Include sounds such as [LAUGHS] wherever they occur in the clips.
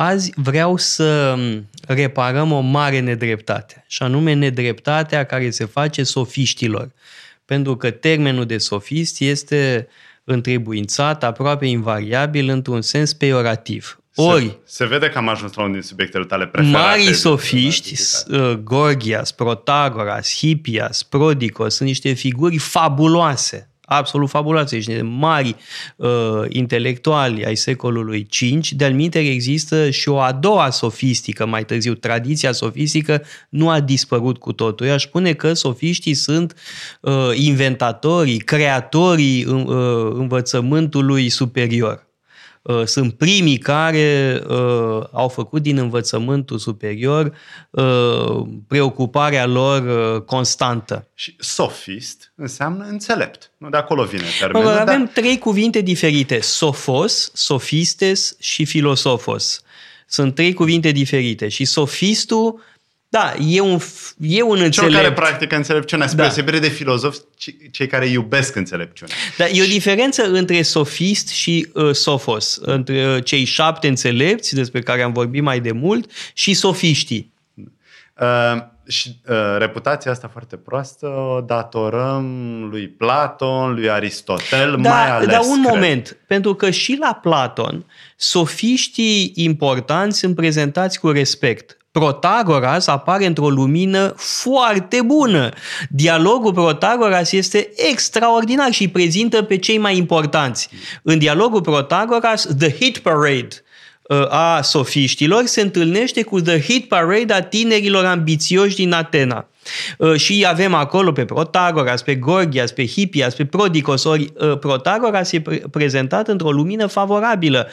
Azi vreau să reparăm o mare nedreptate, și anume nedreptatea care se face sofiștilor. Pentru că termenul de sofist este întrebuințat aproape invariabil într-un sens peiorativ. Ori, se, se vede că am ajuns la unul din subiectele tale preferate. Mari sofiști, uh, Gorgias, Protagoras, Hippias, Prodicos, sunt niște figuri fabuloase absolut fabuloase și mari uh, intelectuali ai secolului V. De-al există și o a doua sofistică mai târziu. Tradiția sofistică nu a dispărut cu totul. Eu aș spune că sofiștii sunt uh, inventatorii, creatorii uh, învățământului superior. Uh, sunt primii care uh, au făcut din învățământul superior uh, preocuparea lor uh, constantă. Și sofist înseamnă înțelept. Nu de acolo vine termenul. Avem dar... trei cuvinte diferite. Sofos, sofistes și filosofos. Sunt trei cuvinte diferite și sofistul da, e un, e un înțelept. Cel care practică înțelepciunea, spre da. deosebire de filozofi, cei care iubesc înțelepciunea. Da, e o diferență între sofist și uh, sofos, între uh, cei șapte înțelepți, despre care am vorbit mai de mult, și sofiștii. Uh, și uh, reputația asta foarte proastă o datorăm lui Platon, lui Aristotel, da, mai ales. Dar un cred. moment, pentru că și la Platon, sofiștii importanți sunt prezentați cu respect. Protagoras apare într-o lumină foarte bună. Dialogul Protagoras este extraordinar și prezintă pe cei mai importanți. În dialogul Protagoras, The Hit Parade uh, a sofiștilor se întâlnește cu The Hit Parade a tinerilor ambițioși din Atena. Uh, și avem acolo pe Protagoras, pe Gorgias, pe Hippias, pe Prodicos, ori uh, Protagoras e prezentat într-o lumină favorabilă.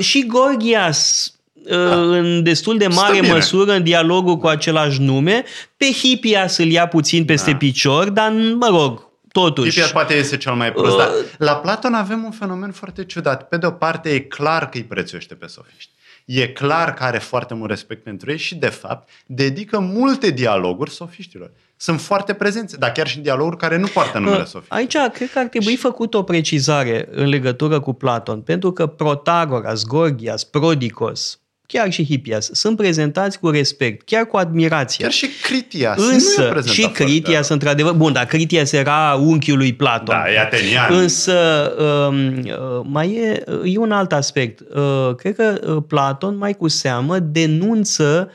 Și Gorgias da. în destul de mare măsură în dialogul cu același nume. Pe Hipia să-l ia puțin peste da. picior, dar mă rog, totuși. Hipia poate este cel mai prost, uh, dar la Platon avem un fenomen foarte ciudat. Pe de o parte e clar că îi prețuiește pe sofiști. E clar că are foarte mult respect pentru ei și, de fapt, dedică multe dialoguri sofiștilor. Sunt foarte prezenți, dar chiar și în dialoguri care nu poartă numele uh, sofiști. Aici cred că ar trebui și... făcut o precizare în legătură cu Platon, pentru că Protagoras, Gorgias, Prodicos, chiar și Hippias, sunt prezentați cu respect, chiar cu admirație. Chiar și Critias. Însă, nu și Critias, într-adevăr, bun, dar Critias era unchiul lui Platon. Da, e atenian. Însă, um, uh, mai e, e un alt aspect. Uh, cred că uh, Platon, mai cu seamă, denunță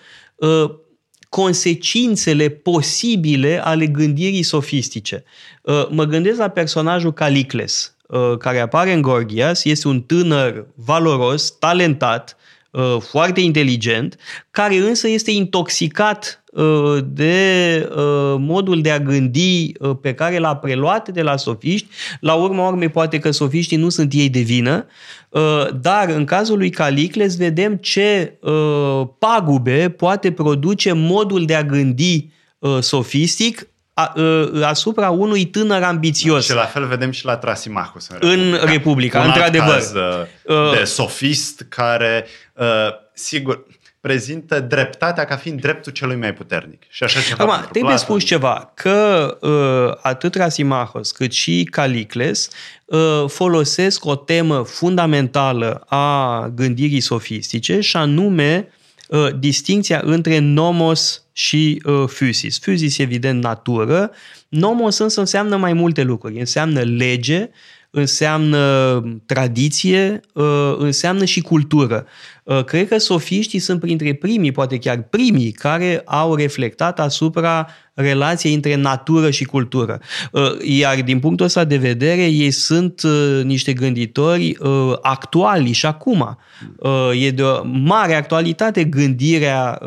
consecințele posibile ale gândirii sofistice. Mă gândesc la personajul Calicles, care apare în Gorgias, este un tânăr valoros, talentat, Uh, foarte inteligent, care însă este intoxicat uh, de uh, modul de a gândi pe care l-a preluat de la sofiști. La urma urmei, poate că sofiștii nu sunt ei de vină, dar în cazul lui Calicles vedem ce pagube poate produce modul de a gândi sofistic asupra unui tânăr ambițios. Și la fel vedem și la Trasimachus în Republica. În Republica, Un într-adevăr. Caz de sofist care, sigur, prezintă dreptatea ca fiind dreptul celui mai puternic. Și așa ceva. Acum, trebuie spus ceva, că uh, atât Trasimachos cât și Calicles uh, folosesc o temă fundamentală a gândirii sofistice și anume uh, distinția între nomos și uh, physis. Physis, evident, natură. Nomos însă înseamnă mai multe lucruri. Înseamnă lege, înseamnă tradiție, uh, înseamnă și cultură. Uh, cred că sofiștii sunt printre primii, poate chiar primii, care au reflectat asupra relației între natură și cultură. Uh, iar din punctul ăsta de vedere, ei sunt niște gânditori actuali și acum. E de o mare actualitate gândirea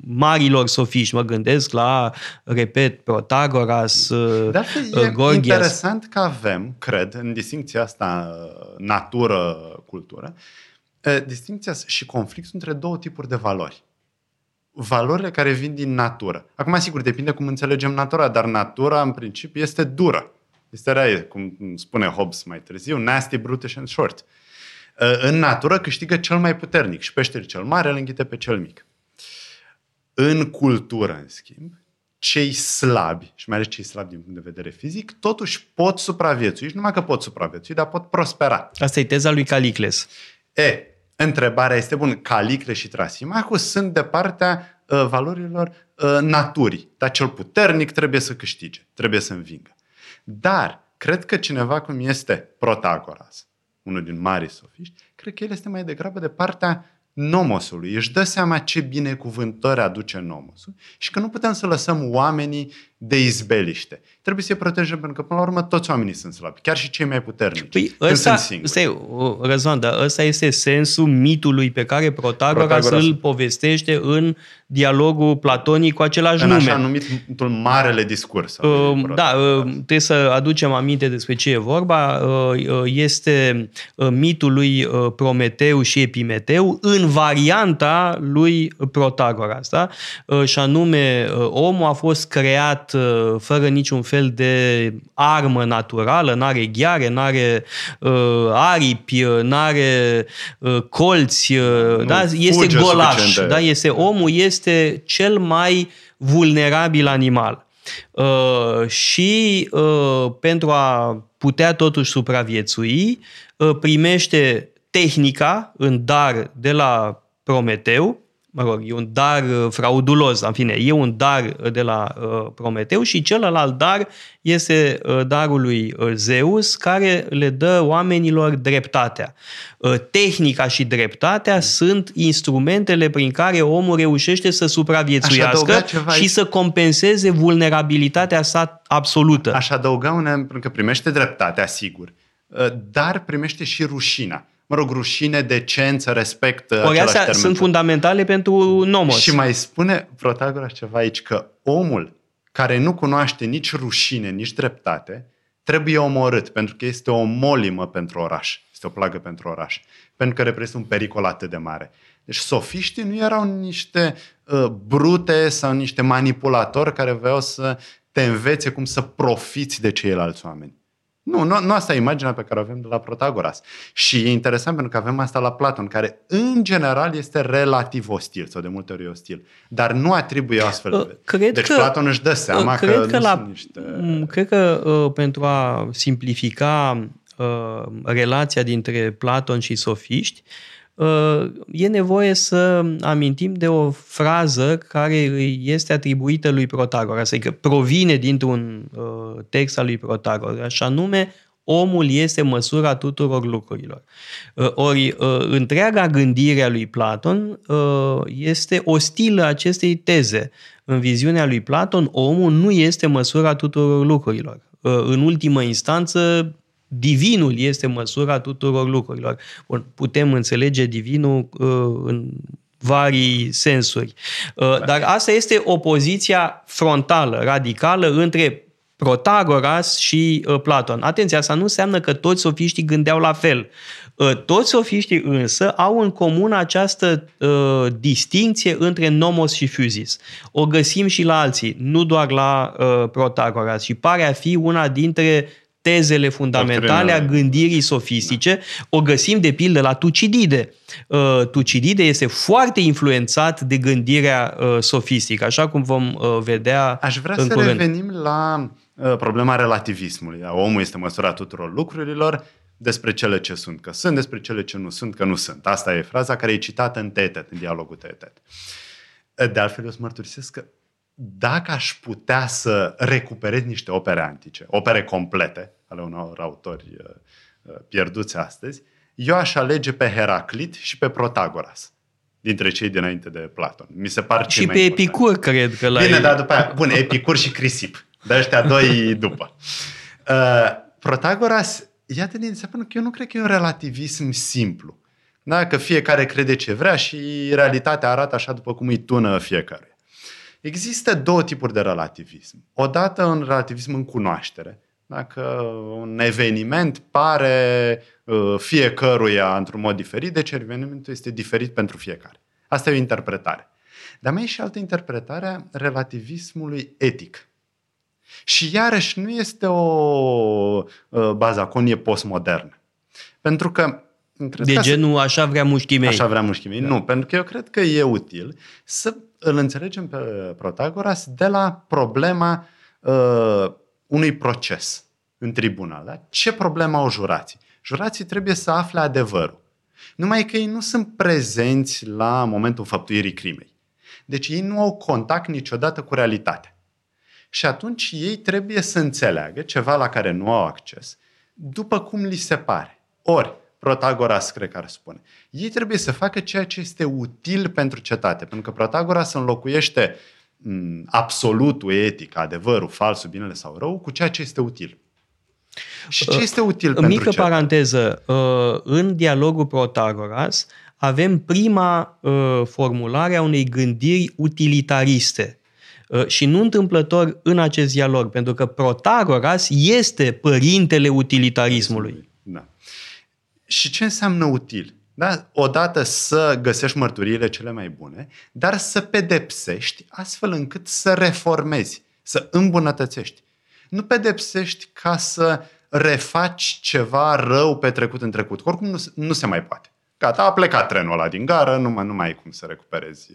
marilor sofiști. Mă gândesc la, repet, Protagoras, Dar e Gorgias. interesant că avem, cred, în distinția asta natură-cultură, distinția și conflictul între două tipuri de valori. Valorile care vin din natură. Acum, sigur, depinde cum înțelegem natura, dar natura, în principiu, este dură. Este rea, cum spune Hobbes mai târziu, nasty, brutish and short. În natură câștigă cel mai puternic și peștele cel mare îl înghite pe cel mic. În cultură, în schimb, cei slabi, și mai ales cei slabi din punct de vedere fizic, totuși pot supraviețui. Și numai că pot supraviețui, dar pot prospera. Asta e teza lui Calicles. E, întrebarea este, bun, Calicle și Trasimachus sunt de partea uh, valorilor uh, naturii. Dar cel puternic trebuie să câștige, trebuie să învingă. Dar cred că cineva cum este Protagoras, unul din mari sofiști, cred că el este mai degrabă de partea nomosului. Își dă seama ce binecuvântări aduce nomosul și că nu putem să lăsăm oamenii de izbeliște. Trebuie să-i protejăm pentru că, până la urmă, toți oamenii sunt slabi, chiar și cei mai puternici. Păi ăsta, stai, Răzvan, dar ăsta este sensul mitului pe care Protagoras, Protagoras îl povestește în dialogul platonic cu același în nume. În așa numitul marele discurs. Uh, da, uh, trebuie să aducem aminte despre ce e vorba. Uh, uh, este uh, mitul lui uh, Prometeu și Epimeteu în varianta lui Protagoras. Da? Uh, și anume, uh, omul a fost creat Uh, fără niciun fel de armă naturală, n-are gheare, n-are uh, aripi, uh, n-are uh, colți, uh, da? este golaș, da? este omul este cel mai vulnerabil animal. Uh, și uh, pentru a putea totuși supraviețui, uh, primește tehnica în dar de la Prometeu, mă rog, e un dar uh, fraudulos, în fine, e un dar uh, de la uh, Prometeu și celălalt dar este uh, darul lui uh, Zeus care le dă oamenilor dreptatea. Uh, tehnica și dreptatea sunt instrumentele prin care omul reușește să supraviețuiască și aici. să compenseze vulnerabilitatea sa absolută. Aș adăuga un pentru că primește dreptatea, sigur, uh, dar primește și rușina mă rog, rușine, decență, respect. Ori astea sunt fundamentale pentru nomos. Și mai spune Protagoras ceva aici, că omul care nu cunoaște nici rușine, nici dreptate, trebuie omorât, pentru că este o molimă pentru oraș. Este o plagă pentru oraș. Pentru că reprezintă un pericol atât de mare. Deci sofiștii nu erau niște uh, brute sau niște manipulatori care vreau să te învețe cum să profiți de ceilalți oameni. Nu, nu, nu asta e imaginea pe care o avem de la Protagoras. Și e interesant pentru că avem asta la Platon, care în general este relativ ostil, sau de multe ori ostil, dar nu atribuie astfel de... Uh, cred deci că, Platon își dă seama uh, cred că, că la, niște... Mm, cred că uh, pentru a simplifica relația dintre Platon și sofiști, Uh, e nevoie să amintim de o frază care este atribuită lui Protagoras, adică provine dintr-un uh, text al lui Protagoras, și anume omul este măsura tuturor lucrurilor. Uh, ori întreaga gândire a lui Platon este ostilă acestei teze. În viziunea lui Platon, omul nu este măsura tuturor lucrurilor. În ultimă instanță, divinul este măsura tuturor lucrurilor. Bun, putem înțelege divinul uh, în vari sensuri. Uh, dar asta este opoziția frontală, radicală între Protagoras și uh, Platon. Atenție, asta nu înseamnă că toți sofiștii gândeau la fel. Uh, toți sofiștii însă au în comun această uh, distinție între nomos și physis. O găsim și la alții, nu doar la uh, Protagoras și pare a fi una dintre tezele fundamentale a gândirii sofistice, o găsim de pildă la Tucidide. Uh, Tucidide este foarte influențat de gândirea uh, sofistică, așa cum vom uh, vedea Aș vrea în să curând. revenim la problema relativismului. Omul este măsura tuturor lucrurilor, despre cele ce sunt că sunt, despre cele ce nu sunt că nu sunt. Asta e fraza care e citată în Tetet, în dialogul Tetet. De altfel, eu să mărturisesc că dacă aș putea să recuperez niște opere antice, opere complete ale unor autori uh, uh, pierduți astăzi, eu aș alege pe Heraclit și pe Protagoras dintre cei dinainte de Platon. Mi se par Și pe Epicur, important. cred că la Bine, dar după aia, bun, Epicur și Crisip. Dar ăștia doi după. Uh, Protagoras, iată din se că eu nu cred că e un relativism simplu. Da? Că fiecare crede ce vrea și realitatea arată așa după cum îi tună fiecare. Există două tipuri de relativism. Odată un relativism în cunoaștere. Dacă un eveniment pare uh, fiecăruia într-un mod diferit, deci evenimentul este diferit pentru fiecare. Asta e o interpretare. Dar mai e și altă interpretare a relativismului etic. Și iarăși nu este o uh, bazaconie postmodernă. Pentru că de genul așa vrea mușchii mei. Așa vrea mușchii mei. Da. Nu, pentru că eu cred că e util să îl înțelegem pe Protagoras de la problema uh, unui proces în tribunal. Da? Ce problemă au jurații? Jurații trebuie să afle adevărul. Numai că ei nu sunt prezenți la momentul făptuirii crimei. Deci ei nu au contact niciodată cu realitatea. Și atunci ei trebuie să înțeleagă ceva la care nu au acces, după cum li se pare. Ori, Protagoras, cred că ar spune. Ei trebuie să facă ceea ce este util pentru cetate, pentru că Protagoras înlocuiește absolutul etic, adevărul, falsul, binele sau rău, cu ceea ce este util. Și ce este util Mică pentru Mică cetate? paranteză, uh, în dialogul Protagoras avem prima uh, formulare a unei gândiri utilitariste. Uh, și nu întâmplător în acest dialog, pentru că Protagoras este părintele utilitarismului. Da. Și ce înseamnă util? Da? Odată să găsești mărturiile cele mai bune, dar să pedepsești astfel încât să reformezi, să îmbunătățești. Nu pedepsești ca să refaci ceva rău petrecut în trecut. Oricum nu, nu se mai poate. Gata, a plecat trenul ăla din gară, nu mai, nu mai ai cum să recuperezi,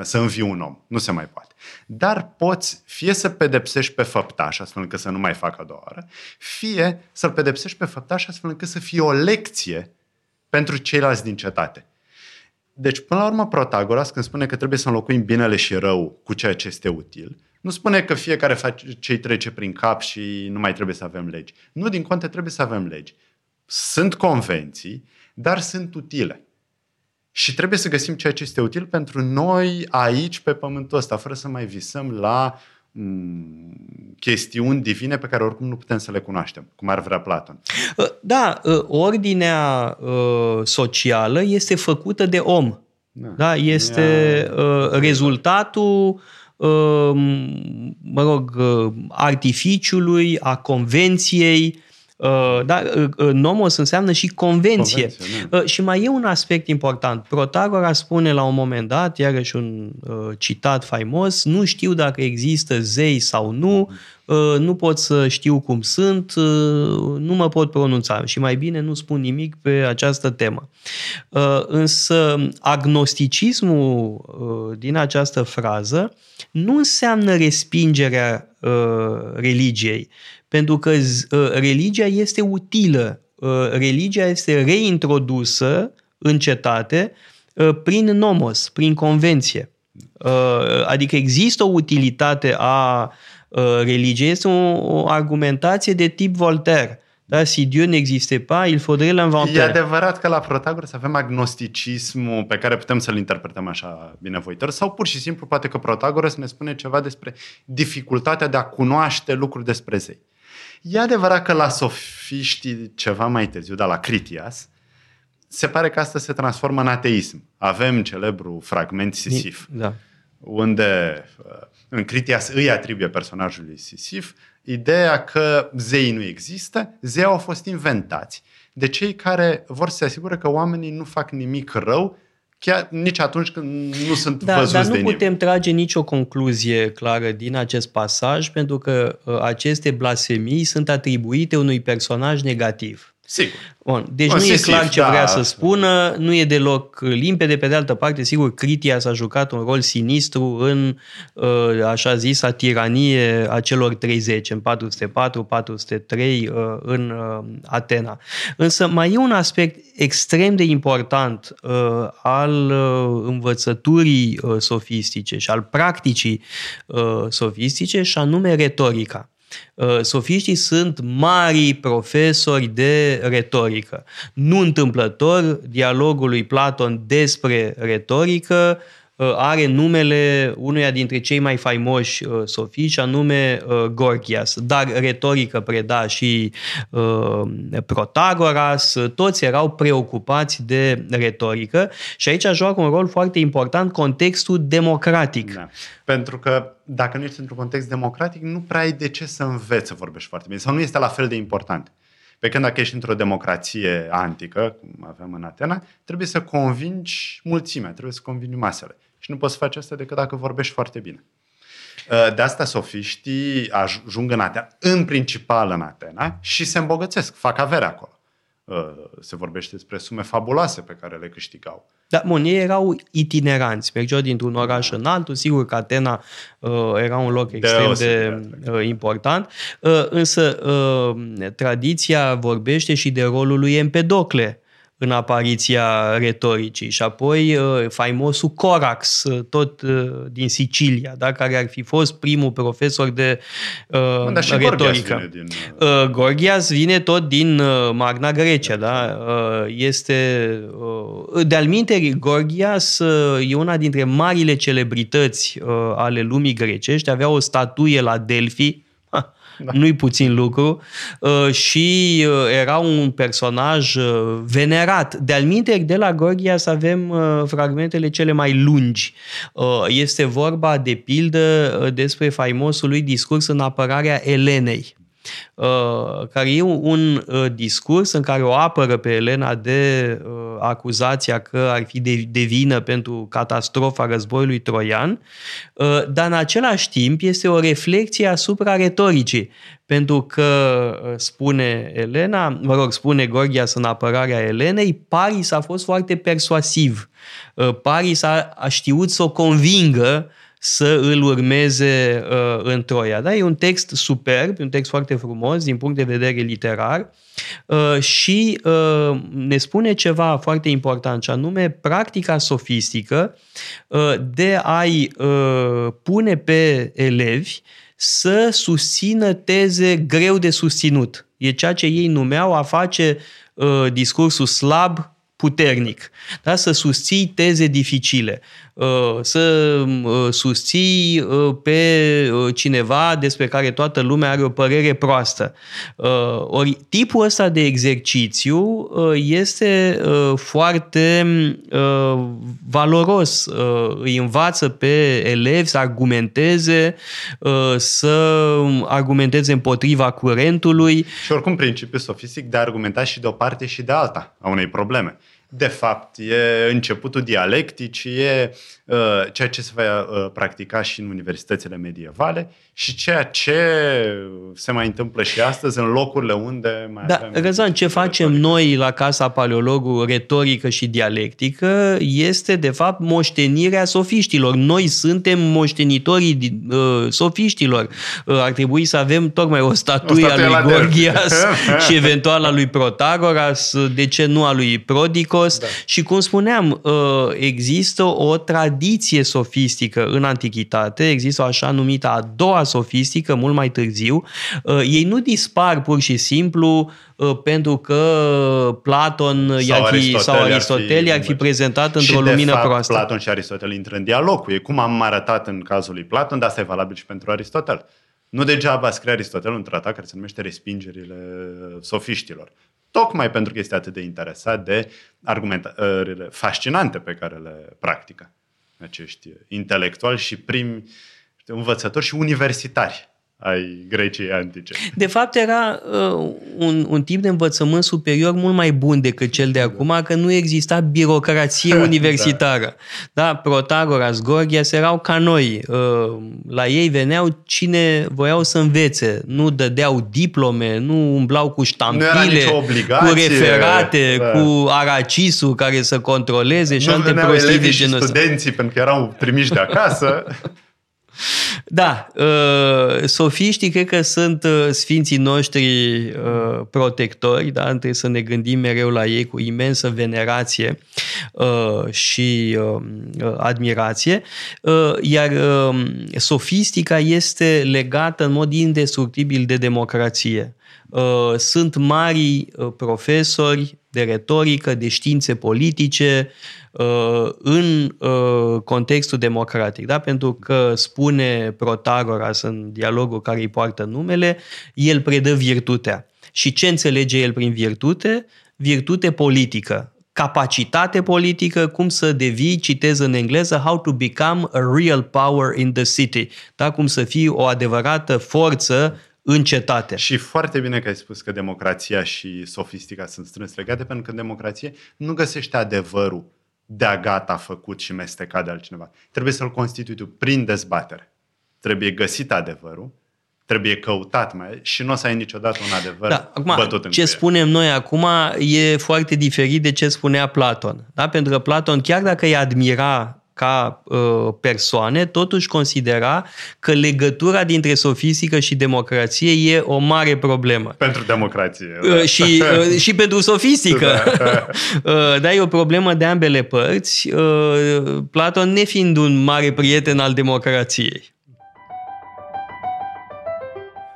să învii un om. Nu se mai poate. Dar poți fie să pedepsești pe făptaș, astfel încât să nu mai facă a doua oară, fie să-l pedepsești pe făptaș, astfel încât să fie o lecție pentru ceilalți din cetate. Deci, până la urmă, Protagoras, când spune că trebuie să înlocuim binele și rău cu ceea ce este util, nu spune că fiecare face ce trece prin cap și nu mai trebuie să avem legi. Nu, din conte, trebuie să avem legi. Sunt convenții, dar sunt utile. Și trebuie să găsim ceea ce este util pentru noi aici, pe pământul ăsta, fără să mai visăm la mm, chestiuni divine pe care oricum nu putem să le cunoaștem, cum ar vrea Platon. Da, ordinea socială este făcută de om. Da, da este Ea... rezultatul mă rog, artificiului, a convenției, da, nomos înseamnă și convenție. convenție da. Și mai e un aspect important. Protagora spune la un moment dat, iarăși un citat faimos, nu știu dacă există zei sau nu, nu pot să știu cum sunt, nu mă pot pronunța și mai bine nu spun nimic pe această temă. Însă agnosticismul din această frază nu înseamnă respingerea religiei, pentru că religia este utilă, religia este reintrodusă în cetate prin nomos, prin convenție. Adică există o utilitate a religiei, este o, o argumentație de tip Voltaire. Da? Si Dieu n'existe pas, il faudrait l'inventer. E adevărat că la Protagoras avem agnosticismul pe care putem să-l interpretăm așa binevoitor sau pur și simplu poate că Protagoras ne spune ceva despre dificultatea de a cunoaște lucruri despre zei. E adevărat că la sofiștii ceva mai târziu, dar la Critias, se pare că asta se transformă în ateism. Avem celebru fragment Sisif, da. unde în Critias îi atribuie personajului Sisif ideea că zeii nu există, zeii au fost inventați de cei care vor să se asigure că oamenii nu fac nimic rău chiar nici atunci când nu sunt da, văzuți dar nu de putem nimeni. trage nicio concluzie clară din acest pasaj, pentru că uh, aceste blasfemii sunt atribuite unui personaj negativ. Sigur. Bun. Deci Bun, nu e sisif, clar ce da. vrea să spună, nu e deloc limpede. Pe de altă parte, sigur, Critia s-a jucat un rol sinistru în, uh, așa zis, tiranie a celor 30, în 404-403 uh, în uh, Atena. Însă mai e un aspect extrem de important al învățăturii sofistice și al practicii sofistice și anume retorica. Sofiștii sunt mari profesori de retorică. Nu întâmplător, dialogul lui Platon despre retorică are numele unuia dintre cei mai faimoși sofiști, anume Gorgias. Dar retorică preda și Protagoras, toți erau preocupați de retorică și aici joacă un rol foarte important contextul democratic. Da. Pentru că dacă nu ești într-un context democratic, nu prea ai de ce să înveți să vorbești foarte bine sau nu este la fel de important. Pe când dacă ești într-o democrație antică, cum avem în Atena, trebuie să convingi mulțimea, trebuie să convingi masele. Și nu poți face asta decât dacă vorbești foarte bine. De asta sofiștii ajung în Atena, în principal în Atena, și se îmbogățesc, fac avere acolo. Se vorbește despre sume fabuloase pe care le câștigau. Da, bun, ei erau itineranți, mergeau dintr-un oraș în altul, sigur că Atena uh, era un loc extrem de, de uh, important, uh, însă uh, tradiția vorbește și de rolul lui Empedocle, în apariția retoricii. Și apoi uh, faimosul Corax, uh, tot uh, din Sicilia, da? care ar fi fost primul profesor de uh, Dar și retorică. Vine din... Uh, Gorgias vine tot din uh, Magna Grecia. Da? Uh, este, uh, de-al minteri, Gorgias uh, e una dintre marile celebrități uh, ale lumii grecești. Avea o statuie la Delphi, da. nu-i puțin lucru, uh, și uh, era un personaj uh, venerat. De-al minte, de la Gorgias avem fragmentele cele mai lungi. Este vorba, de pildă, despre faimosul lui discurs în apărarea Elenei. Uh, care e un uh, discurs în care o apără pe Elena de uh, acuzația că ar fi de, de vină pentru catastrofa războiului troian, dar în același timp este o reflexie asupra retoricii, pentru că spune Elena, mă rog, spune Gorgias în apărarea Elenei, Paris a fost foarte persuasiv. Paris a, a știut să o convingă să îl urmeze uh, în Troia. Da? E un text superb, un text foarte frumos din punct de vedere literar uh, și uh, ne spune ceva foarte important, și anume practica sofistică uh, de a-i uh, pune pe elevi să susțină teze greu de susținut. E ceea ce ei numeau a face uh, discursul slab puternic, da? să susții teze dificile. Uh, să uh, susții uh, pe cineva despre care toată lumea are o părere proastă. Ori tipul ăsta de exercițiu este foarte valoros. Îi învață pe elevi să argumenteze, să argumenteze împotriva curentului. Și oricum principiul sofistic de a argumenta și de o parte și de alta a unei probleme de fapt, e începutul dialectic, e uh, ceea ce se va uh, practica și în universitățile medievale și ceea ce se mai întâmplă și astăzi în locurile unde mai da, avem... Răzvan, ce facem retorică. noi la Casa Paleologu, retorică și dialectică, este de fapt moștenirea sofiștilor. Noi suntem moștenitorii uh, sofiștilor. Uh, ar trebui să avem tocmai o statuie, o statuie a lui Gorgias [LAUGHS] și eventual a lui Protagoras, de ce nu a lui Prodicos. Da. Și cum spuneam, uh, există o tradiție sofistică în antichitate, există o așa numită a doua sofistică mult mai târziu. Uh, ei nu dispar pur și simplu uh, pentru că Platon sau, i-ar fi, Aristotel, sau Aristotel i-ar fi prezentat într-o lumină fapt, proastă. Platon și Aristotel intră în dialog cu ei, cum am arătat în cazul lui Platon, dar asta e valabil și pentru Aristotel. Nu degeaba scrie Aristotel un tratat care se numește Respingerile sofiștilor. Tocmai pentru că este atât de interesat de argumentările fascinante pe care le practică acești intelectuali și primi învățători și universitari ai Greciei antice. De fapt, era uh, un, un tip de învățământ superior mult mai bun decât cel de acum, că nu exista birocrație [LAUGHS] universitară. da. da, Protagoras, Gorgias erau ca noi. Uh, la ei veneau cine voiau să învețe. Nu dădeau diplome, nu umblau cu ștampile, cu referate, da. cu aracisul care să controleze și alte prostii de genul studenții pentru că erau trimiși de acasă. [LAUGHS] Da, uh, sofiștii cred că sunt uh, sfinții noștri uh, protectori, da? trebuie să ne gândim mereu la ei cu imensă venerație și admirație, iar sofistica este legată în mod indestructibil de democrație. Sunt mari profesori de retorică, de științe politice, Uh, în uh, contextul democratic, da? pentru că spune Protagoras în dialogul care îi poartă numele, el predă virtutea. Și ce înțelege el prin virtute? Virtute politică, capacitate politică, cum să devii, citez în engleză, how to become a real power in the city, da? cum să fii o adevărată forță în cetate. Și foarte bine că ai spus că democrația și sofistica sunt strâns legate, pentru că democrație nu găsește adevărul de-a gata făcut și mestecat de altcineva. Trebuie să-l constitui tu prin dezbatere. Trebuie găsit adevărul, trebuie căutat mai și nu o să ai niciodată un adevăr da, acum, bătut în Ce spunem noi acum e foarte diferit de ce spunea Platon. Da? Pentru că Platon, chiar dacă îi admira ca uh, persoane, totuși considera că legătura dintre sofistică și democrație e o mare problemă. Pentru democrație. Uh, și, uh, și pentru sofistică. Da. [LAUGHS] uh, da, e o problemă de ambele părți, uh, Platon nefiind un mare prieten al democrației.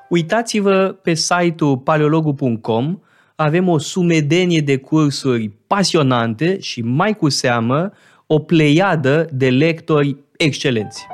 Uitați-vă pe site-ul paleologu.com, avem o sumedenie de cursuri pasionante și mai cu seamă o pleiadă de lectori excelenți.